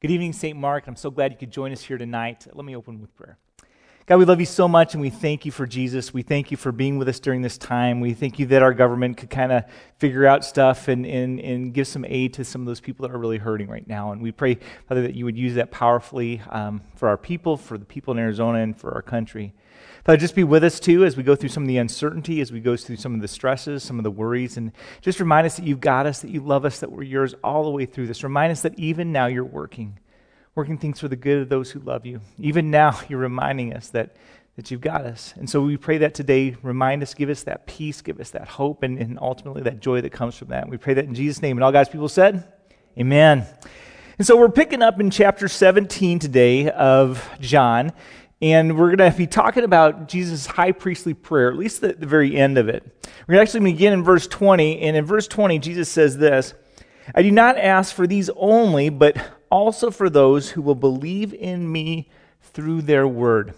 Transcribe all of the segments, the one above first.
Good evening, St. Mark. I'm so glad you could join us here tonight. Let me open with prayer. God, we love you so much and we thank you for Jesus. We thank you for being with us during this time. We thank you that our government could kind of figure out stuff and, and, and give some aid to some of those people that are really hurting right now. And we pray, Father, that you would use that powerfully um, for our people, for the people in Arizona, and for our country. Father, just be with us too as we go through some of the uncertainty, as we go through some of the stresses, some of the worries, and just remind us that you've got us, that you love us, that we're yours all the way through this. Remind us that even now you're working, working things for the good of those who love you. Even now you're reminding us that, that you've got us. And so we pray that today, remind us, give us that peace, give us that hope, and, and ultimately that joy that comes from that. We pray that in Jesus' name. And all God's people said, Amen. And so we're picking up in chapter 17 today of John. And we're going to be talking about Jesus' high priestly prayer, at least the, the very end of it. We're going to actually begin in verse 20. And in verse 20, Jesus says this I do not ask for these only, but also for those who will believe in me through their word.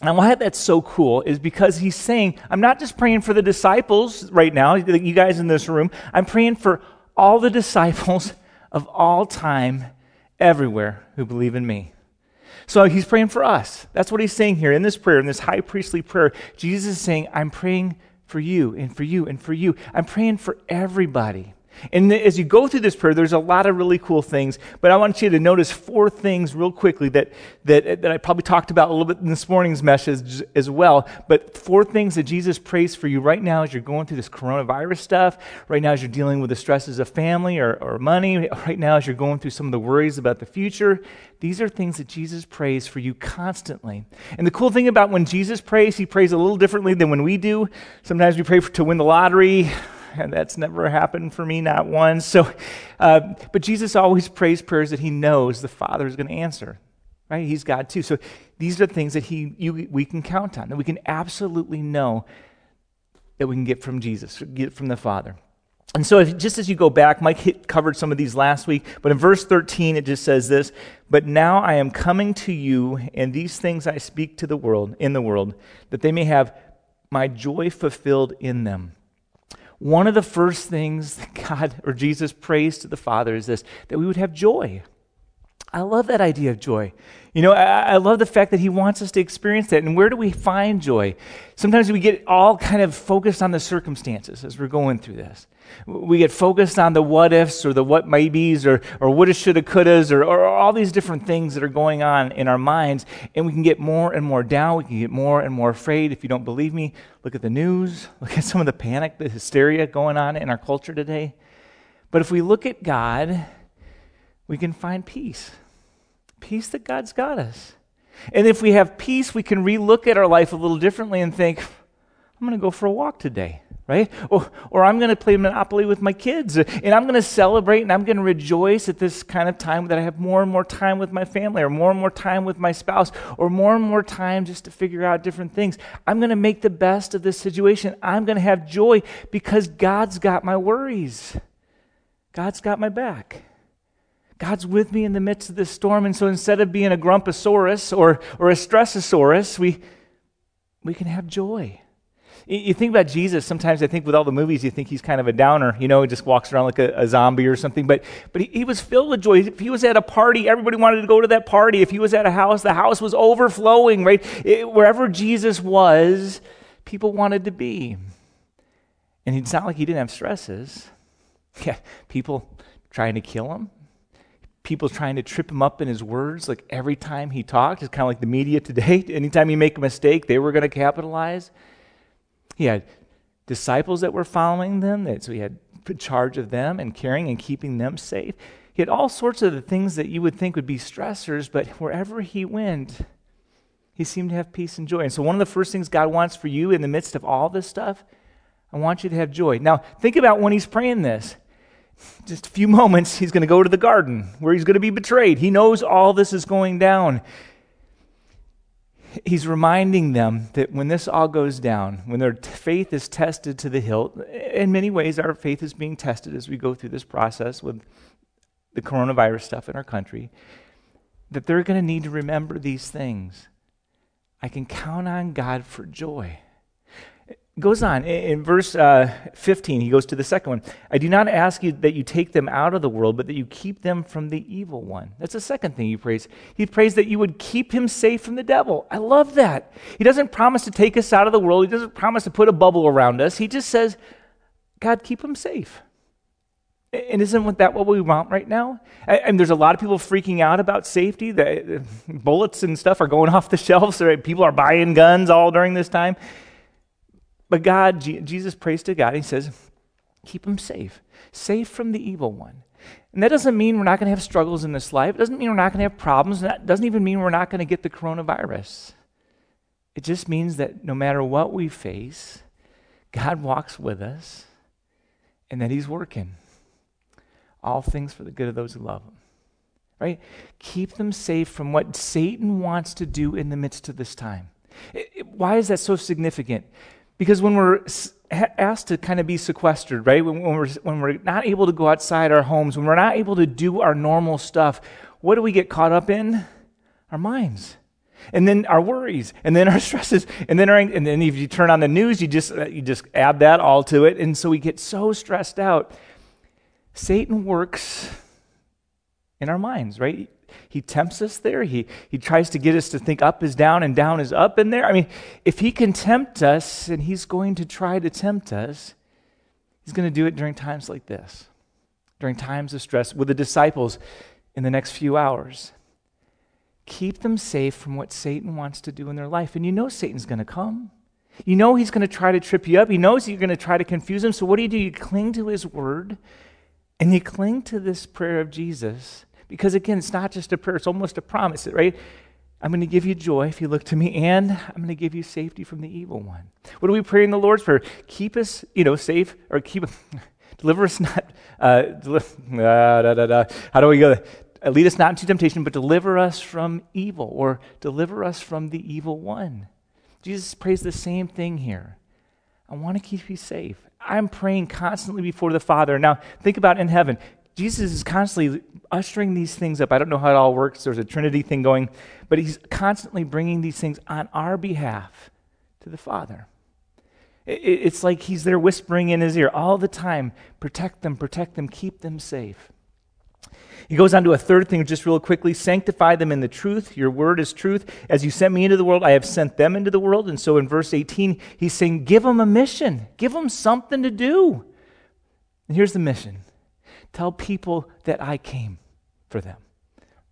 And why that's so cool is because he's saying, I'm not just praying for the disciples right now, you guys in this room, I'm praying for all the disciples of all time, everywhere, who believe in me. So he's praying for us. That's what he's saying here in this prayer, in this high priestly prayer. Jesus is saying, I'm praying for you and for you and for you. I'm praying for everybody. And as you go through this prayer, there's a lot of really cool things, but I want you to notice four things real quickly that, that, that I probably talked about a little bit in this morning's message as well. But four things that Jesus prays for you right now as you're going through this coronavirus stuff, right now as you're dealing with the stresses of family or, or money, right now as you're going through some of the worries about the future. These are things that Jesus prays for you constantly. And the cool thing about when Jesus prays, he prays a little differently than when we do. Sometimes we pray for, to win the lottery and that's never happened for me, not once. So, uh, but Jesus always prays prayers that he knows the Father is going to answer. Right? He's God too. So these are things that he, you, we can count on, that we can absolutely know that we can get from Jesus, get from the Father. And so, if, just as you go back, Mike hit, covered some of these last week, but in verse 13, it just says this But now I am coming to you, and these things I speak to the world, in the world, that they may have my joy fulfilled in them one of the first things that God or Jesus prays to the Father is this that we would have joy. I love that idea of joy. You know, I, I, love the fact that he wants us to experience that. And where do we find joy? Sometimes we get all kind of focused on the circumstances as we're going through this. We get focused on the what ifs or the what maybes or, or woulda, shoulda, couldas or, or all these different things that are going on in our minds. And we can get more and more down. We can get more and more afraid. If you don't believe me, look at the news. Look at some of the panic, the hysteria going on in our culture today. But if we look at God, we can find peace peace that God's got us. And if we have peace, we can relook at our life a little differently and think, I'm going to go for a walk today, right? Or, or I'm going to play Monopoly with my kids, and I'm going to celebrate and I'm going to rejoice at this kind of time that I have more and more time with my family, or more and more time with my spouse, or more and more time just to figure out different things. I'm going to make the best of this situation. I'm going to have joy because God's got my worries, God's got my back. God's with me in the midst of this storm. And so instead of being a grumposaurus or, or a stressasaurus, we, we can have joy. You think about Jesus, sometimes I think with all the movies, you think he's kind of a downer, you know, he just walks around like a, a zombie or something. But, but he, he, was filled with joy. If he was at a party, everybody wanted to go to that party. If he was at a house, the house was overflowing, right? It, wherever Jesus was, people wanted to be. And it's not like he didn't have stresses. Yeah, people trying to kill him, people trying to trip him up in his words like every time he talked. It's kind of like the media today. Anytime you make a mistake, they were going to capitalize. He had disciples that were following them, that, so he had charge of them and caring and keeping them safe. He had all sorts of the things that you would think would be stressors, but wherever he went, he seemed to have peace and joy. And so, one of the first things God wants for you in the midst of all this stuff, I want you to have joy. Now, think about when he's praying this just a few moments, he's going to go to the garden where he's going to be betrayed. He knows all this is going down. He's reminding them that when this all goes down, when their faith is tested to the hilt, in many ways, our faith is being tested as we go through this process with the coronavirus stuff in our country, that they're going to need to remember these things. I can count on God for joy. Goes on. In verse uh, 15 he goes to the second one. I do not ask you that you take them out of the world but that you keep them from the evil one. That's the second thing he prays. He prays that you would keep him safe from the devil. I love that. He doesn't promise to take us out of the world. He doesn't promise to put a bubble around us. He just says god keep him safe. And isn't that what we want right now? And there's a lot of people freaking out about safety. The bullets and stuff are going off the shelves. People are buying guns all during this time. But God, Jesus prays to God. He says, keep them safe, safe from the evil one. And that doesn't mean we're not going to have struggles in this life. It doesn't mean we're not going to have problems. That doesn't even mean we're not going to get the coronavirus. It just means that no matter what we face, God walks with us and that He's working. All things for the good of those who love Him. Right? Keep them safe from what Satan wants to do in the midst of this time. It, it, why is that so significant? Because when we're asked to kind of be sequestered, right? When, when, we're, when we're not able to go outside our homes, when we're not able to do our normal stuff, what do we get caught up in? Our minds. And then our worries, and then our stresses, and then our, and then if you turn on the news, you just uh, you just add that all to it, and so we get so stressed out. Satan works in our minds, right? He tempts us there. He, he tries to get us to think up is down and down is up in there. I mean, if he can tempt us and he's going to try to tempt us, he's going to do it during times like this, during times of stress with the disciples in the next few hours. Keep them safe from what Satan wants to do in their life. And you know Satan's going to come. You know he's going to try to trip you up. He knows you're going to try to confuse him. So what do you do? You cling to his word and you cling to this prayer of Jesus because again, it's not just a prayer, it's almost a promise, right? I'm going to give you joy if you look to me, and I'm going to give you safety from the evil one. What do we pray in the Lord's Prayer? Keep us, you know, safe, or keep, deliver us not, uh, deli- uh, da, da, da. how do we go? Lead us not into temptation, but deliver us from evil, or deliver us from the evil one. Jesus prays the same thing here. I want to keep you safe. I'm praying constantly before the Father. Now, think about in heaven. Jesus is constantly ushering these things up. I don't know how it all works. There's a Trinity thing going, but he's constantly bringing these things on our behalf to the Father. It's like he's there whispering in his ear all the time protect them, protect them, keep them safe. He goes on to a third thing just real quickly sanctify them in the truth. Your word is truth. As you sent me into the world, I have sent them into the world. And so in verse 18, he's saying, give them a mission, give them something to do. And here's the mission Tell people that I came for them.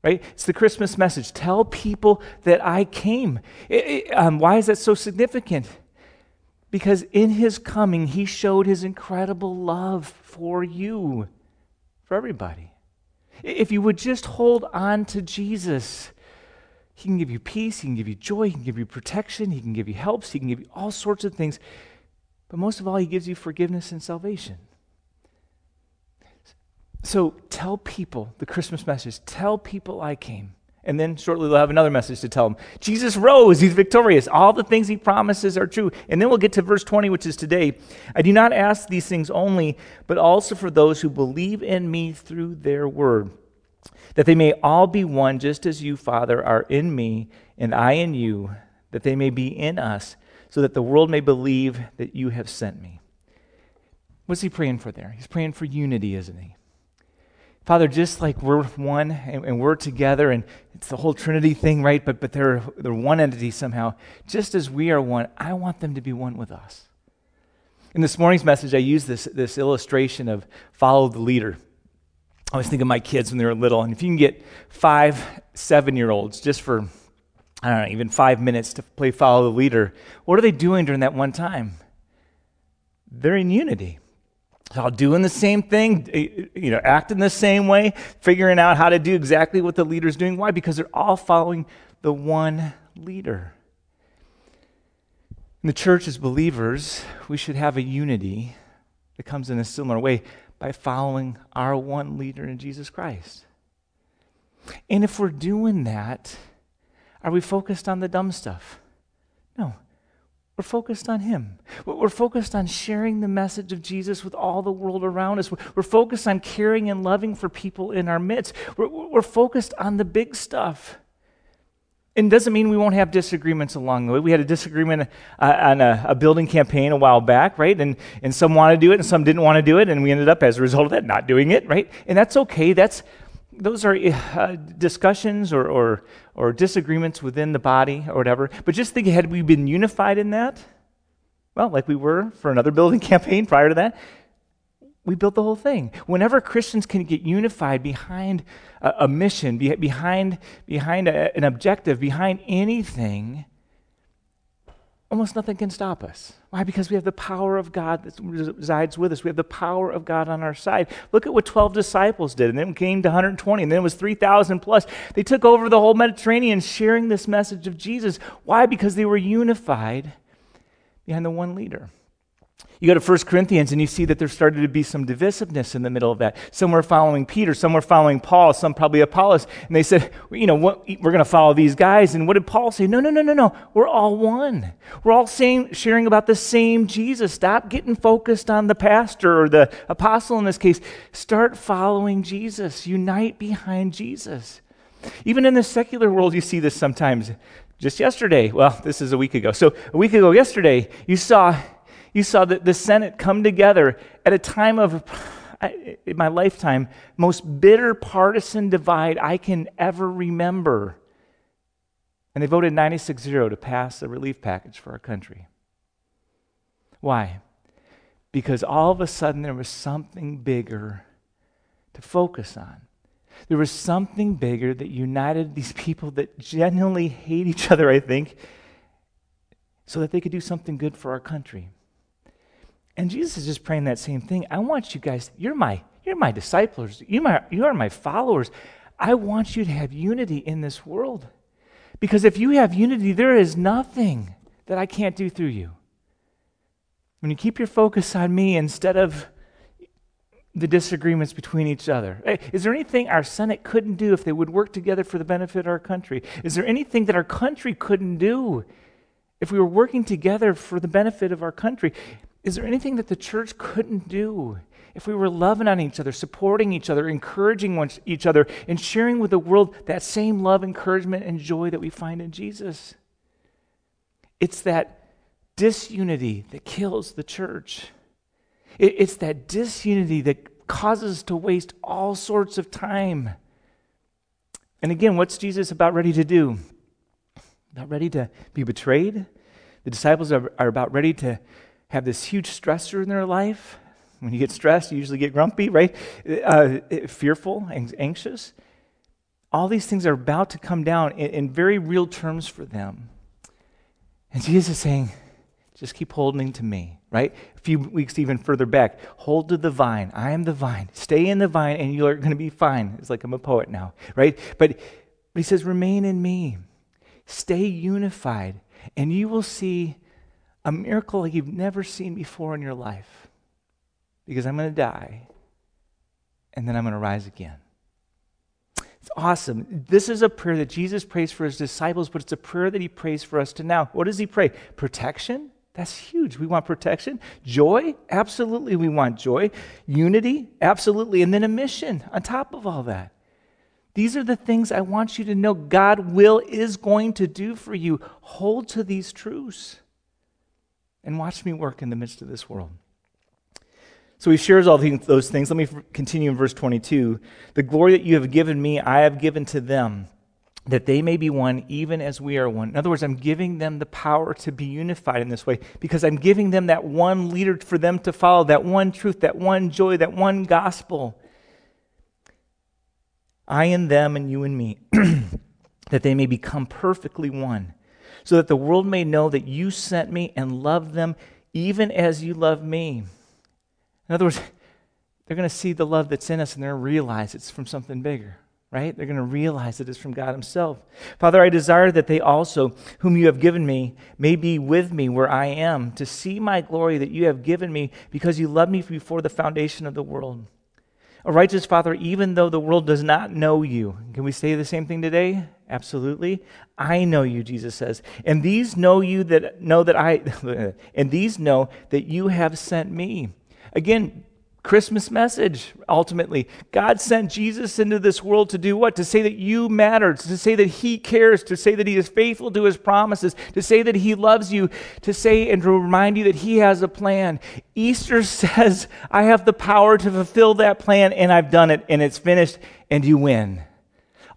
Right? It's the Christmas message. Tell people that I came. It, it, um, why is that so significant? Because in his coming, he showed his incredible love for you, for everybody. If you would just hold on to Jesus, he can give you peace, he can give you joy, he can give you protection, he can give you helps, he can give you all sorts of things. But most of all, he gives you forgiveness and salvation. So tell people the Christmas message. Tell people I came. And then shortly they'll have another message to tell them. Jesus rose. He's victorious. All the things he promises are true. And then we'll get to verse 20, which is today. I do not ask these things only, but also for those who believe in me through their word, that they may all be one, just as you, Father, are in me and I in you, that they may be in us, so that the world may believe that you have sent me. What's he praying for there? He's praying for unity, isn't he? Father, just like we're one and, and, we're together, and it's the whole Trinity thing, right? But, but they're, they're one entity somehow. Just as we are one, I want them to be one with us. In this morning's message, I used this, this illustration of follow the leader. I always think of my kids when they were little, and if you can get five, seven year olds just for, I don't know, even five minutes to play follow the leader, what are they doing during that one time? They're in unity all doing the same thing, eh, you know, acting the same way, figuring out how to do exactly what the leader's doing. Why? Because they're all following the one leader. In the church, as believers, we should have a unity that comes in a similar way by following our one leader in Jesus Christ. And if we're doing that, are we focused on the dumb stuff? No. We're focused on Him. We're focused on sharing the message of Jesus with all the world around us. We're focused on caring and loving for people in our midst. We're, we're focused on the big stuff. And it doesn't mean we won't have disagreements along the way. We had a disagreement uh, on a, a, building campaign a while back, right? And, and some wanted to do it and some didn't want to do it. And we ended up, as a result of that, not doing it, right? And that's okay. That's, those are uh, discussions or, or, or disagreements within the body or whatever. But just think, had we been unified in that? Well, like we were for another building campaign prior to that, we built the whole thing. Whenever Christians can get unified behind a, a mission, be, behind, behind a, an objective, behind anything, almost nothing can stop us. Why? Because we have the power of God that resides with us. We have the power of God on our side. Look at what 12 disciples did, and then came to 120, and then it was 3,000 plus. They took over the whole Mediterranean sharing this message of Jesus. Why? Because they were unified behind the one leader. You go to 1 Corinthians and you see that there started to be some divisiveness in the middle of that. Some were following Peter, some were following Paul, some probably Apollos. And they said, you know, what, we're going to follow these guys. And what did Paul say? No, no, no, no, no. We're all one. We're all same, sharing about the same Jesus. Stop getting focused on the pastor or the apostle in this case. Start following Jesus. Unite behind Jesus. Even in the secular world, you see this sometimes. Just yesterday, well, this is a week ago. So a week ago, yesterday, you saw you saw that the Senate come together at a time of, in my lifetime, most bitter partisan divide I can ever remember. And they voted 96 0 to pass a relief package for our country. Why? Because all of a sudden there was something bigger to focus on. There was something bigger that united these people that genuinely hate each other, I think, so that they could do something good for our country. And Jesus is just praying that same thing. I want you guys, you're my, you're my disciples, you, my, you are my followers. I want you to have unity in this world. Because if you have unity, there is nothing that I can't do through you. When you keep your focus on me instead of the disagreements between each other. Is there anything our Senate couldn't do if they would work together for the benefit of our country? Is there anything that our country couldn't do if we were working together for the benefit of our country? Is there anything that the church couldn't do if we were loving on each other, supporting each other, encouraging each other, and sharing with the world that same love, encouragement, and joy that we find in Jesus? It's that disunity that kills the church. It's that disunity that causes us to waste all sorts of time. And again, what's Jesus about ready to do? About ready to be betrayed? The disciples are, are about ready to have this huge stressor in their life. When you get stressed, you usually get grumpy, right? Uh, fearful, anxious. All these things are about to come down in, in very real terms for them. And Jesus is saying, just keep holding to me, right? A few weeks even further back, hold to the vine. I am the vine. Stay in the vine and you're going to be fine. It's like I'm a poet now, right? But, but he says, remain in me. Stay unified, and you will see a miracle like you've never seen before in your life. Because I'm going to die, and then I'm going to rise again. It's awesome. This is a prayer that Jesus prays for his disciples, but it's a prayer that he prays for us to now. What does he pray? Protection? That's huge. We want protection. Joy? Absolutely, we want joy. Unity? Absolutely. And then a mission on top of all that. These are the things I want you to know God will is going to do for you. Hold to these truths and watch me work in the midst of this world. So he shares all those things. Let me continue in verse 22. The glory that you have given me, I have given to them, that they may be one, even as we are one. In other words, I'm giving them the power to be unified in this way because I'm giving them that one leader for them to follow, that one truth, that one joy, that one gospel. I and them, and you and me, that they may become perfectly one so that the world may know that you sent me and loved them even as you love me. In other words, they're going to see the love that's in us and they're going to realize it's from something bigger, right? They're going to realize that it is from God Himself. Father, I desire that they also, whom you have given me, may be with me where I am, to see my glory that you have given me because you loved me before the foundation of the world. A righteous Father, even though the world does not know you. Can we say the same thing today? Absolutely. I know you, Jesus says. And these know you that know that I and these know that you have sent me. Again, Christmas message, ultimately. God sent Jesus into this world to do what? To say that you matter, to say that He cares, to say that He is faithful to His promises, to say that He loves you, to say and to remind you that He has a plan. Easter says, I have the power to fulfill that plan, and I've done it, and it's finished, and you win.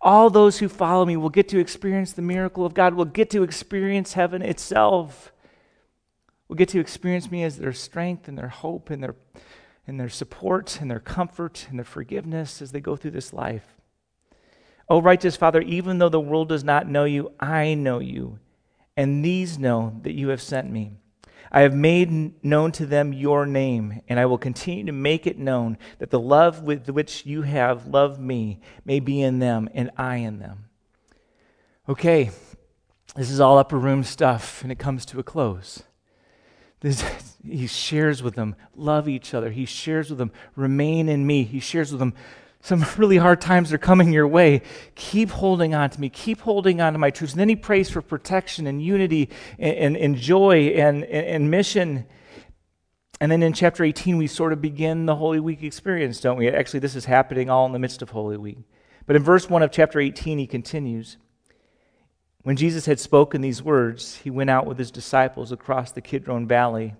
All those who follow me will get to experience the miracle of God, will get to experience heaven itself, will get to experience me as their strength and their hope and their and their support and their comfort and their forgiveness as they go through this life. Oh, righteous Father, even though the world does not know you, I know you, and these know that you have sent me. I have made known to them your name, and I will continue to make it known that the love with which you have loved me may be in them and I in them. Okay, this is all upper room stuff, and it comes to a close. This, he shares with them, love each other. He shares with them, remain in me. He shares with them, some really hard times are coming your way. Keep holding on to me. Keep holding on to my truths. And then he prays for protection and unity and, and, and joy and, and, and mission. And then in chapter 18, we sort of begin the Holy Week experience, don't we? Actually, this is happening all in the midst of Holy Week. But in verse 1 of chapter 18, he continues When Jesus had spoken these words, he went out with his disciples across the Kidron Valley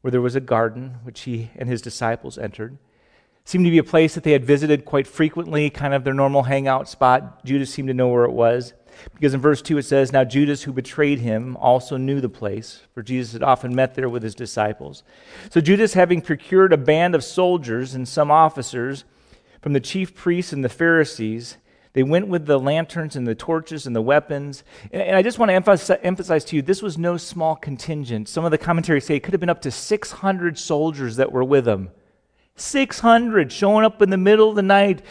where there was a garden which he and his disciples entered. It seemed to be a place that they had visited quite frequently, kind of their normal hangout spot. Judas seemed to know where it was. Because in verse 2 it says, Now Judas, who betrayed him, also knew the place, for Jesus had often met there with his disciples. So Judas, having procured a band of soldiers and some officers from the chief priests and the Pharisees, they went with the lanterns and the torches and the weapons. And, I just want to emphasize, to you, this was no small contingent. Some of the commentaries say it could have been up to 600 soldiers that were with them. 600 showing up in the middle of the night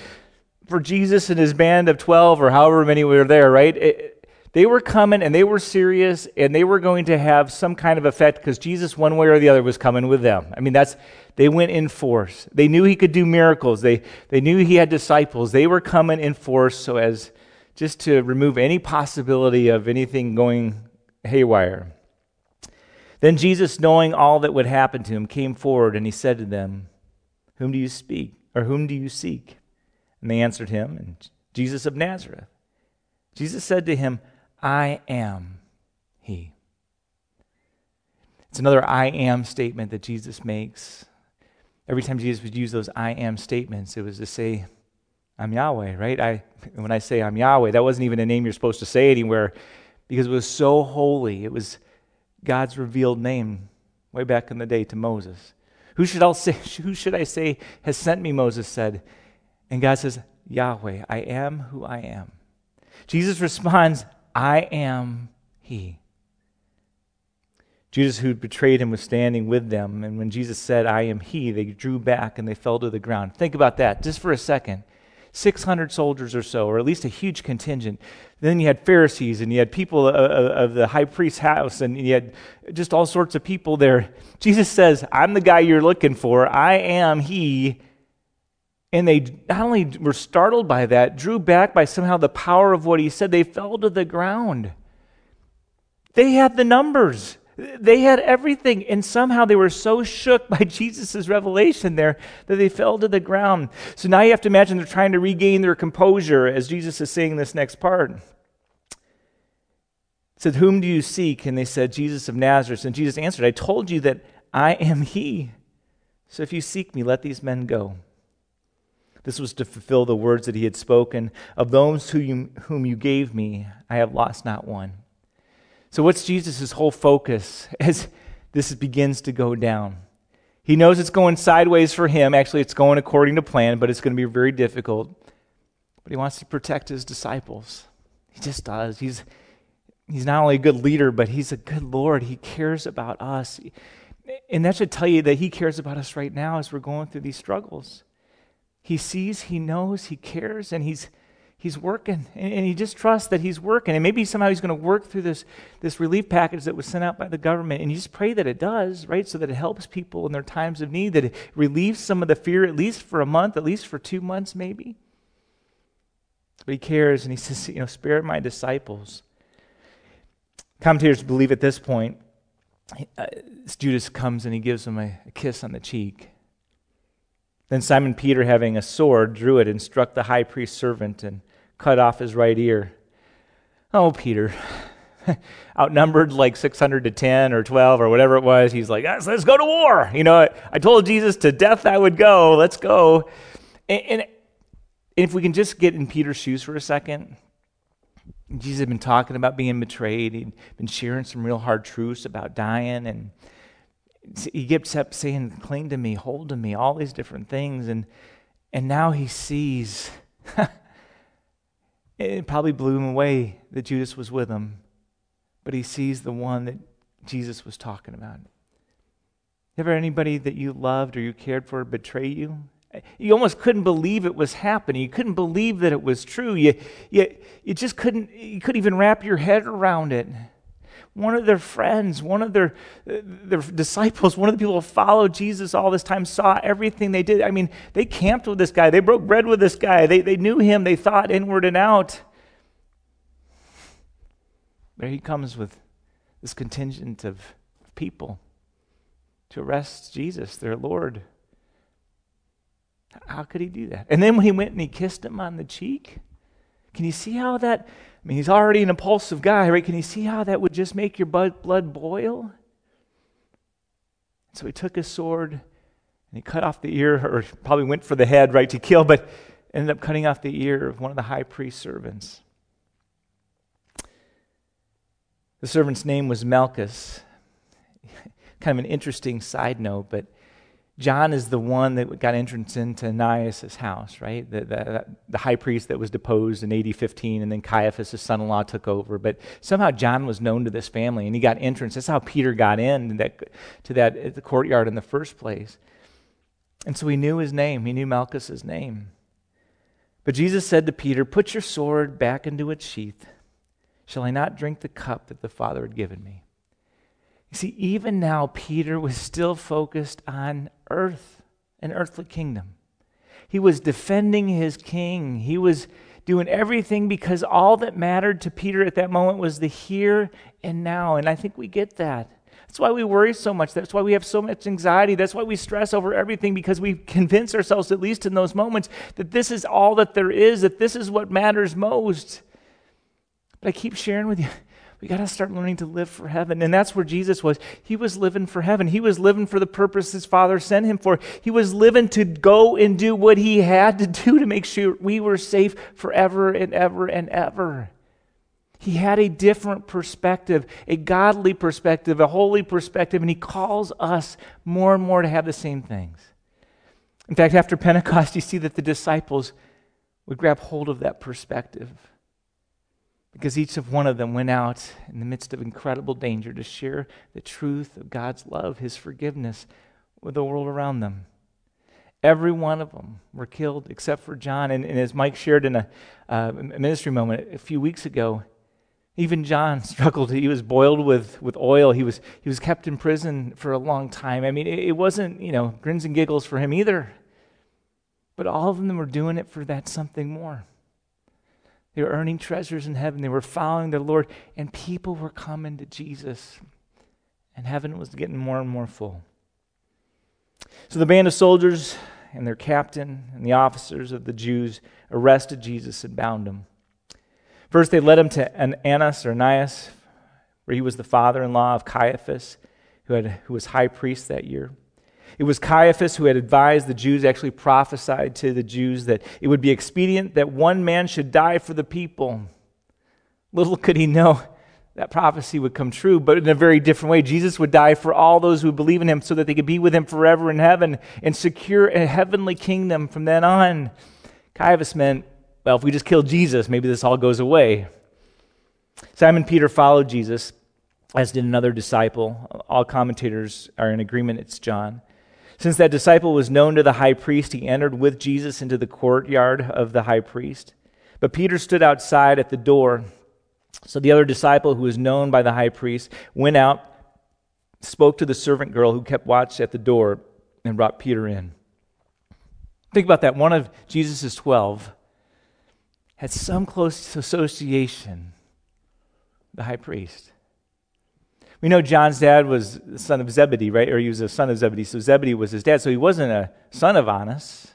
for Jesus and his band of 12 or however many were there, right? It, they were coming and they were serious and they were going to have some kind of effect because Jesus, one way or the other, was coming with them. I mean, that's they went in force. They knew he could do miracles. They, they knew he had disciples. They were coming in force so as just to remove any possibility of anything going haywire. Then Jesus, knowing all that would happen to him, came forward and he said to them, Whom do you speak? Or whom do you seek? And they answered him, and Jesus of Nazareth. Jesus said to him, I am he. It's another I am statement that Jesus makes. Every time Jesus would use those I am statements, it was to say, I'm Yahweh, right? I, when I say I'm Yahweh, that wasn't even a name you're supposed to say anywhere because it was so holy. It was God's revealed name way back in the day to Moses. Who should, I say, who should I say has sent me, Moses said. And God says, Yahweh, I am who I am. Jesus responds, I am He. Judas, who betrayed him, was standing with them. And when Jesus said, I am he, they drew back and they fell to the ground. Think about that just for a second. 600 soldiers or so, or at least a huge contingent. Then you had Pharisees and you had people of the high priest's house and you had just all sorts of people there. Jesus says, I'm the guy you're looking for. I am he. And they not only were startled by that, drew back by somehow the power of what he said, they fell to the ground. They had the numbers. They had everything, and somehow they were so shook by Jesus' revelation there that they fell to the ground. So now you have to imagine they're trying to regain their composure as Jesus is saying this next part. said, Whom do you seek? And they said, Jesus of Nazareth. And Jesus answered, I told you that I am he. So if you seek me, let these men go. This was to fulfill the words that he had spoken. Of those whom you, whom you gave me, I have lost not one. So, what's Jesus' whole focus as this begins to go down? He knows it's going sideways for him. Actually, it's going according to plan, but it's going to be very difficult. But he wants to protect his disciples. He just does. He's, he's not only a good leader, but he's a good Lord. He cares about us. And that should tell you that he cares about us right now as we're going through these struggles. He sees, he knows, he cares, and he's he's working. And he just trusts that he's working. And maybe somehow he's going to work through this, this relief package that was sent out by the government. And you just pray that it does right? So that it helps people in their times of need that it relieves some of the fear at least for a month at least for two months maybe. But he cares and he says you know spare my disciples. Commentators believe at this point uh, judas comes and he gives him a, a kiss on the cheek Then Simon Peter, having a sword, drew it and struck the high priest's servant and cut off his right ear. Oh, Peter, outnumbered like 600 to 10 or 12 or whatever it was, he's like, yes, let's go to war. You know, I told Jesus to death I would go. Let's go. And, and if we can just get in Peter's shoes for a second, Jesus had been talking about being betrayed. He'd been sharing some real hard truths about dying. And he kept saying, Cling to me, hold to me, all these different things. And, and now he sees, it probably blew him away that Judas was with him, but he sees the one that Jesus was talking about. Ever anybody that you loved or you cared for betray you? You almost couldn't believe it was happening. You couldn't believe that it was true. You, you, you just couldn't, you couldn't even wrap your head around it. One of their friends, one of their, their disciples, one of the people who followed Jesus all this time saw everything they did. I mean, they camped with this guy, they broke bread with this guy, they, they knew him, they thought inward and out. There he comes with this contingent of people to arrest Jesus, their Lord. How could he do that? And then when he went and he kissed him on the cheek, can you see how that? I mean, he's already an impulsive guy, right? Can you see how that would just make your blood boil? So he took his sword and he cut off the ear, or probably went for the head, right, to kill, but ended up cutting off the ear of one of the high priest's servants. The servant's name was Malchus. kind of an interesting side note, but John is the one that got entrance into Ananias' house, right? The, the, the, high priest that was deposed in AD 15, and then Caiaphas, his son in law, took over. But somehow John was known to this family, and he got entrance. That's how Peter got in that, to that the courtyard in the first place. And so he knew his name, he knew Malchus' name. But Jesus said to Peter, Put your sword back into its sheath. Shall I not drink the cup that the Father had given me? You see, even now, Peter was still focused on earth, an earthly kingdom. He was defending his king. He was doing everything because all that mattered to Peter at that moment was the here and now. And I think we get that. That's why we worry so much. That's why we have so much anxiety. That's why we stress over everything because we convince ourselves, at least in those moments, that this is all that there is, that this is what matters most. But I keep sharing with you we got to start learning to live for heaven. And that's where Jesus was. He was living for heaven. He was living for the purpose his Father sent him for. He was living to go and do what he had to do to make sure we were safe forever and ever and ever. He had a different perspective, a godly perspective, a holy perspective, and he calls us more and more to have the same things. In fact, after Pentecost, you see that the disciples would grab hold of that perspective because each of one of them went out in the midst of incredible danger to share the truth of God's love, His forgiveness with the world around them. Every one of them were killed except for John. And, and as Mike shared in a, uh, ministry moment a few weeks ago, even John struggled. He was boiled with, with oil. He was, he was kept in prison for a long time. I mean, it, it wasn't, you know, grins and giggles for him either. But all of them were doing it for that something more. They were earning treasures in heaven. They were following the Lord, and people were coming to Jesus. And heaven was getting more and more full. So the band of soldiers and their captain and the officers of the Jews arrested Jesus and bound him. First, they led him to Annas or Ananias, where he was the father in law of Caiaphas, who, had, who was high priest that year. It was Caiaphas who had advised the Jews, actually prophesied to the Jews, that it would be expedient that one man should die for the people. Little could he know that prophecy would come true, but in a very different way. Jesus would die for all those who believe in him so that they could be with him forever in heaven and secure a heavenly kingdom from then on. Caiaphas meant, well, if we just kill Jesus, maybe this all goes away. Simon Peter followed Jesus, as did another disciple. All commentators are in agreement it's John. Since that disciple was known to the high priest, he entered with Jesus into the courtyard of the high priest. But Peter stood outside at the door. So the other disciple, who was known by the high priest, went out, spoke to the servant girl who kept watch at the door, and brought Peter in. Think about that. One of Jesus' 12 had some close association, the high priest. We know John's dad was the son of Zebedee, right? Or he was a son of Zebedee. So Zebedee was his dad. So he wasn't a son of Annas.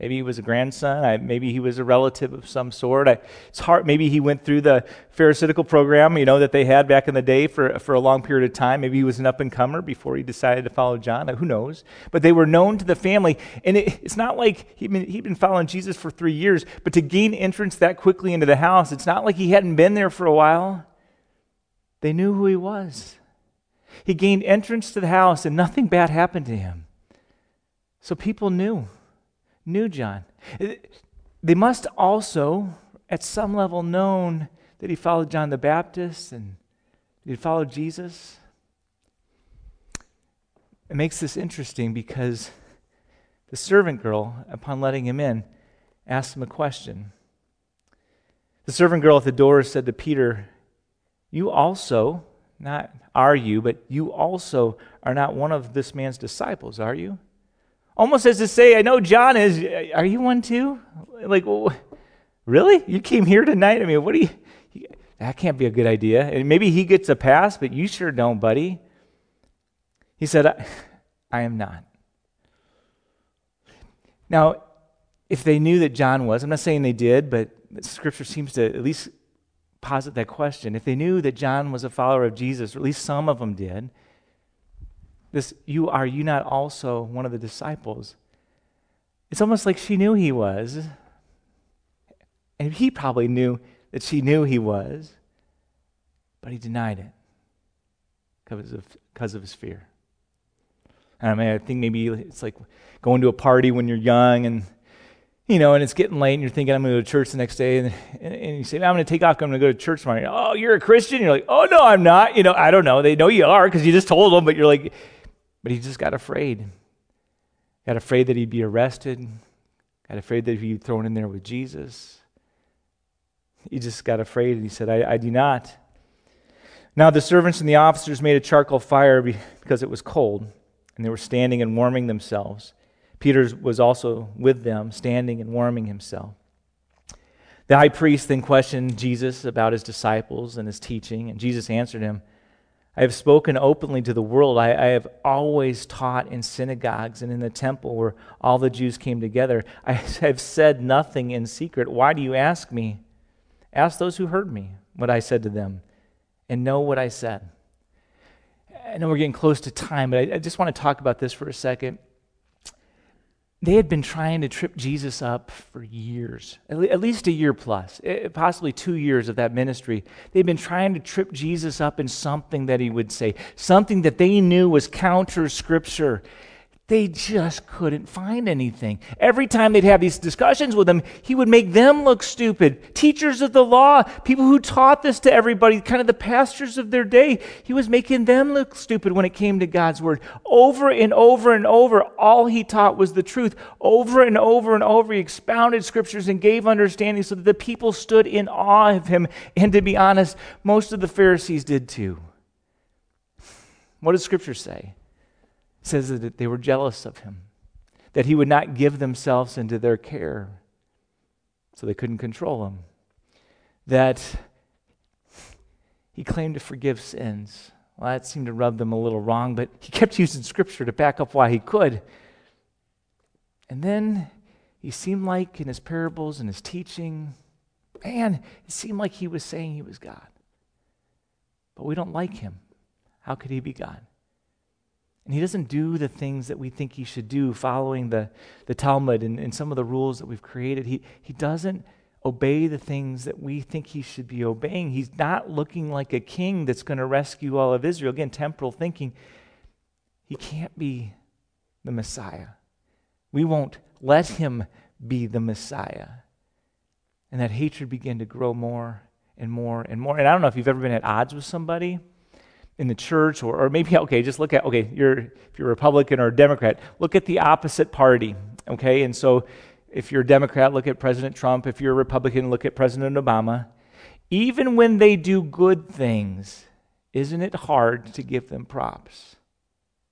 Maybe he was a grandson. I, maybe he was a relative of some sort. I, it's hard. Maybe he went through the Pharisaical program, you know, that they had back in the day for, for a long period of time. Maybe he was an up and comer before he decided to follow John. Who knows? But they were known to the family. And it, it's not like he'd been, he'd been following Jesus for three years, but to gain entrance that quickly into the house, it's not like he hadn't been there for a while. They knew who he was. He gained entrance to the house, and nothing bad happened to him. So people knew knew John. They must also, at some level, known that he followed John the Baptist and he followed Jesus. It makes this interesting because the servant girl, upon letting him in, asked him a question. The servant girl at the door said to Peter, You also, not are you, but you also are not one of this man's disciples, are you? almost as to say, I know John is. Are you one too? Like, really? You came here tonight? I mean, what do you. That can't be a good idea. And maybe he gets a pass, but you sure don't, buddy. He said, I, I am not. Now, if they knew that John was, I'm not saying they did, but Scripture seems to at least posit that question. If they knew that John was a follower of Jesus, or at least some of them did, this, you are you not also one of the disciples? It's almost like she knew he was. And he probably knew that she knew he was, but he denied it because of, because of his fear. I mean, I think maybe it's like going to a party when you're young and, you know, and it's getting late and you're thinking, I'm going to go to church the next day. And, and, and you say, I'm going to take off, I'm going to go to church tomorrow. Oh, you're a Christian? You're like, oh, no, I'm not. You know, I don't know. They know you are because you just told them, but you're like, but he just got afraid. Got afraid that he'd be arrested. Got afraid that he'd be thrown in there with Jesus. He just got afraid and he said, I, I do not. Now the servants and the officers made a charcoal fire because it was cold, and they were standing and warming themselves. Peter was also with them, standing and warming himself. The high priest then questioned Jesus about his disciples and his teaching, and Jesus answered him. I have spoken openly to the world. I, I, have always taught in synagogues and in the temple where all the Jews came together. I have said nothing in secret. Why do you ask me? Ask those who heard me what I said to them and know what I said. I know we're getting close to time, but I, I just want to talk about this for a second they had been trying to trip Jesus up for years, at least a year plus, eh, possibly two years of that ministry. They'd been trying to trip Jesus up in something that he would say, something that they knew was counter scripture. They just couldn't find anything. Every time they'd have these discussions with him, he would make them look stupid. Teachers of the law, people who taught this to everybody, kind of the pastors of their day, he was making them look stupid when it came to God's word. Over and over and over, all he taught was the truth. Over and over and over, he expounded scriptures and gave understanding so that the people stood in awe of him. And to be honest, most of the Pharisees did too. What does scripture say? Says that they were jealous of him, that he would not give themselves into their care, so they couldn't control him, that he claimed to forgive sins. Well, that seemed to rub them a little wrong, but he kept using scripture to back up why he could. And then he seemed like in his parables and his teaching, man, it seemed like he was saying he was God. But we don't like him. How could he be God? And he doesn't do the things that we think he should do, following the, the Talmud and, and some of the rules that we've created. He, he doesn't obey the things that we think he should be obeying. He's not looking like a king that's going to rescue all of Israel. Again, temporal thinking. He can't be the Messiah. We won't let him be the Messiah. And that hatred began to grow more and more and more. And I don't know if you've ever been at odds with somebody in the church, or, or maybe, okay, just look at, okay, you're, if you're Republican or a Democrat, look at the opposite party, okay? And so if you're a Democrat, look at President Trump. If you're a Republican, look at President Obama. Even when they do good things, isn't it hard to give them props?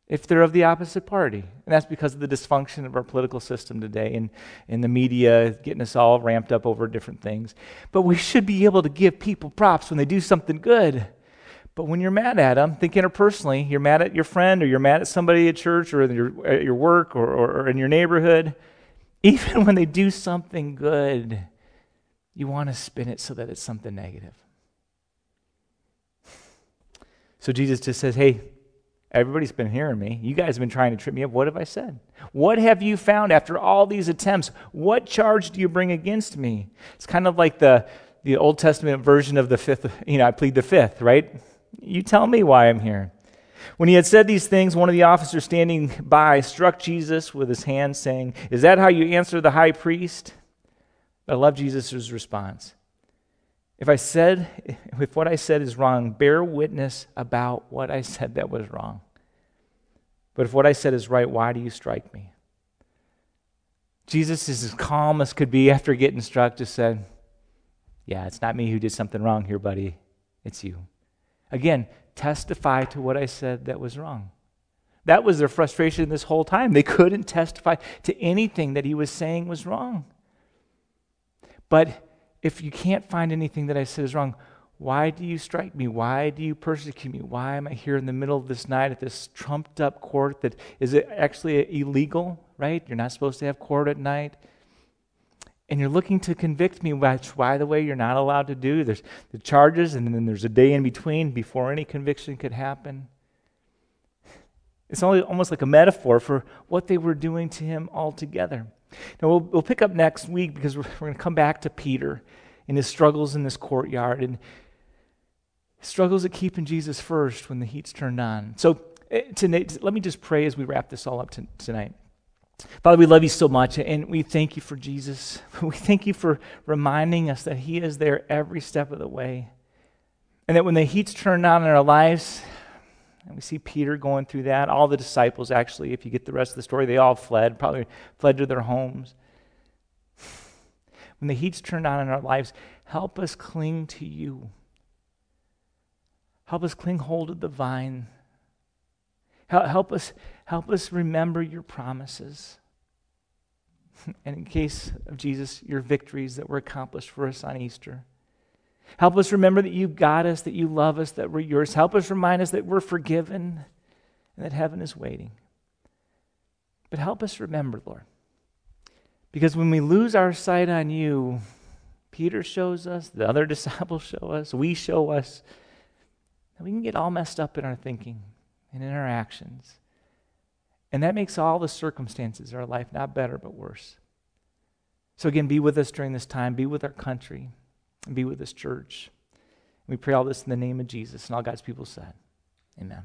If they're of the opposite party. And that's because of the dysfunction of our political system today and, and the media getting us all ramped up over different things. But we should be able to give people props when they do something good. But when you're mad at them, think interpersonally, you're mad at your friend or you're mad at somebody at church or your, at your work or, or, or in your neighborhood, even when they do something good, you want to spin it so that it's something negative. So Jesus just says, Hey, everybody's been hearing me. You guys have been trying to trip me up. What have I said? What have you found after all these attempts? What charge do you bring against me? It's kind of like the, the Old Testament version of the fifth, you know, I plead the fifth, right? You tell me why I'm here. When he had said these things, one of the officers standing by struck Jesus with his hand, saying, Is that how you answer the high priest? I love Jesus' response. If I said, if what I said is wrong, bear witness about what I said that was wrong. But if what I said is right, why do you strike me? Jesus is as calm as could be after getting struck, just said, Yeah, it's not me who did something wrong here, buddy. It's you. Again, testify to what I said that was wrong. That was their frustration this whole time. They couldn't testify to anything that he was saying was wrong. But if you can't find anything that I said is wrong, why do you strike me? Why do you persecute me? Why am I here in the middle of this night at this trumped up court that is it actually illegal, right? You're not supposed to have court at night. And you're looking to convict me, which, by the way, you're not allowed to do. There's the charges, and then there's a day in between before any conviction could happen. It's only almost like a metaphor for what they were doing to him altogether. Now, we'll, we'll pick up next week because we're, we're going to come back to Peter and his struggles in this courtyard and struggles at keeping Jesus first when the heat's turned on. So, eh, tonight, let me just pray as we wrap this all up to, tonight. Father, we love you so much, and we thank you for Jesus. We thank you for reminding us that He is there every step of the way. And that when the heat's turned on in our lives, and we see Peter going through that, all the disciples actually, if you get the rest of the story, they all fled, probably fled to their homes. When the heat's turned on in our lives, help us cling to you. Help us cling hold of the vine. Help us, help us remember your promises. And in case of Jesus, your victories that were accomplished for us on Easter. Help us remember that you got us, that you love us, that we're yours. Help us remind us that we're forgiven and that heaven is waiting. But help us remember, Lord. Because when we lose our sight on you, Peter shows us, the other disciples show us, we show us, that we can get all messed up in our thinking and in our actions. And that makes all the circumstances of our life not better, but worse. So, again, be with us during this time, be with our country, and be with this church. We pray all this in the name of Jesus, and all God's people said, Amen.